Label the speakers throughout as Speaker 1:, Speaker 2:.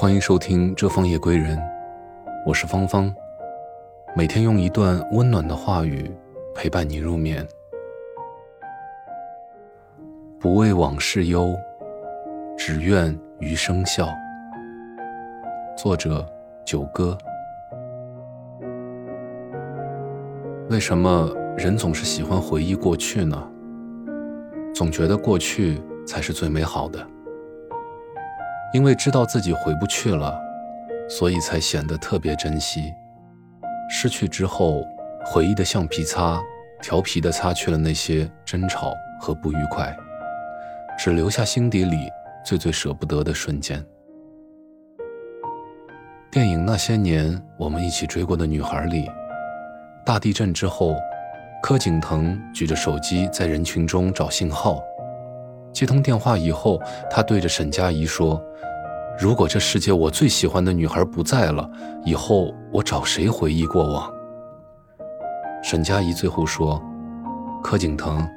Speaker 1: 欢迎收听《这方夜归人》，我是芳芳，每天用一段温暖的话语陪伴你入眠。不为往事忧，只愿余生笑。作者：九歌。为什么人总是喜欢回忆过去呢？总觉得过去才是最美好的。因为知道自己回不去了，所以才显得特别珍惜。失去之后，回忆的橡皮擦，调皮地擦去了那些争吵和不愉快，只留下心底里最最舍不得的瞬间。电影《那些年，我们一起追过的女孩》里，大地震之后，柯景腾举着手机在人群中找信号。接通电话以后，他对着沈佳宜说：“如果这世界我最喜欢的女孩不在了，以后我找谁回忆过往？”沈佳宜最后说：“柯景腾，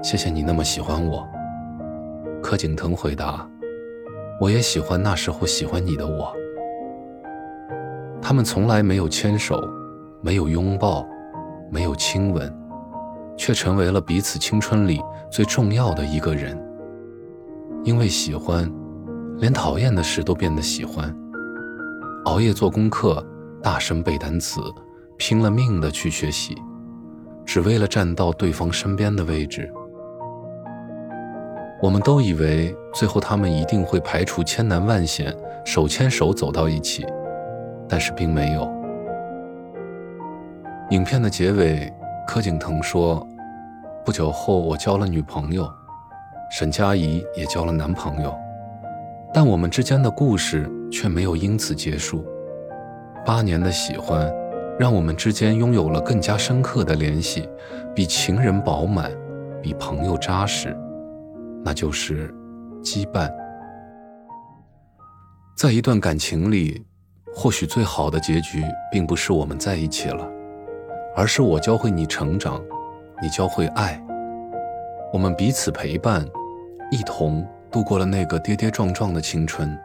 Speaker 1: 谢谢你那么喜欢我。”柯景腾回答：“我也喜欢那时候喜欢你的我。”他们从来没有牵手，没有拥抱，没有亲吻。却成为了彼此青春里最重要的一个人。因为喜欢，连讨厌的事都变得喜欢。熬夜做功课，大声背单词，拼了命的去学习，只为了站到对方身边的位置。我们都以为最后他们一定会排除千难万险，手牵手走到一起，但是并没有。影片的结尾。柯景腾说：“不久后，我交了女朋友，沈佳宜也交了男朋友，但我们之间的故事却没有因此结束。八年的喜欢，让我们之间拥有了更加深刻的联系，比情人饱满，比朋友扎实，那就是羁绊。在一段感情里，或许最好的结局，并不是我们在一起了。”而是我教会你成长，你教会爱，我们彼此陪伴，一同度过了那个跌跌撞撞的青春。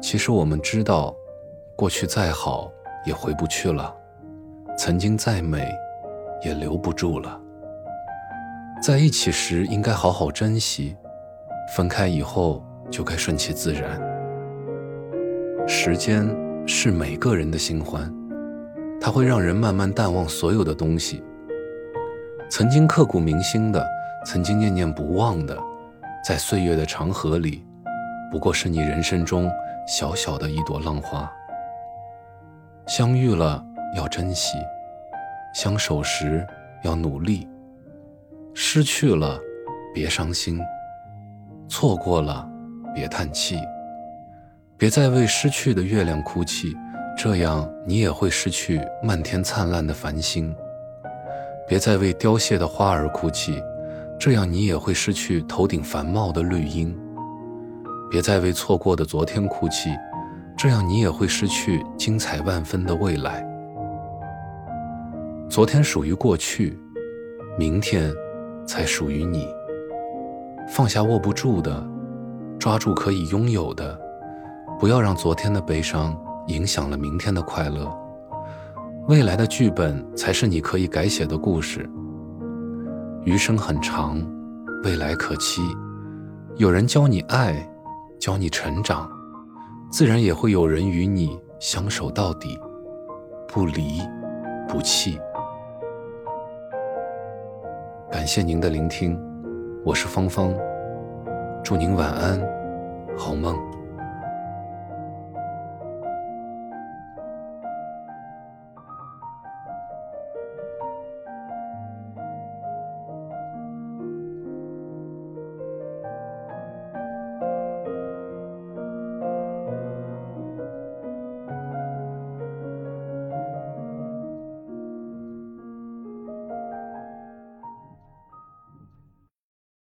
Speaker 1: 其实我们知道，过去再好也回不去了，曾经再美也留不住了。在一起时应该好好珍惜，分开以后就该顺其自然。时间是每个人的新欢。它会让人慢慢淡忘所有的东西。曾经刻骨铭心的，曾经念念不忘的，在岁月的长河里，不过是你人生中小小的一朵浪花。相遇了要珍惜，相守时要努力。失去了，别伤心；错过了，别叹气。别再为失去的月亮哭泣。这样，你也会失去漫天灿烂的繁星。别再为凋谢的花儿哭泣，这样你也会失去头顶繁茂的绿荫。别再为错过的昨天哭泣，这样你也会失去精彩万分的未来。昨天属于过去，明天才属于你。放下握不住的，抓住可以拥有的，不要让昨天的悲伤。影响了明天的快乐，未来的剧本才是你可以改写的故事。余生很长，未来可期。有人教你爱，教你成长，自然也会有人与你相守到底，不离不弃。感谢您的聆听，我是芳芳，祝您晚安，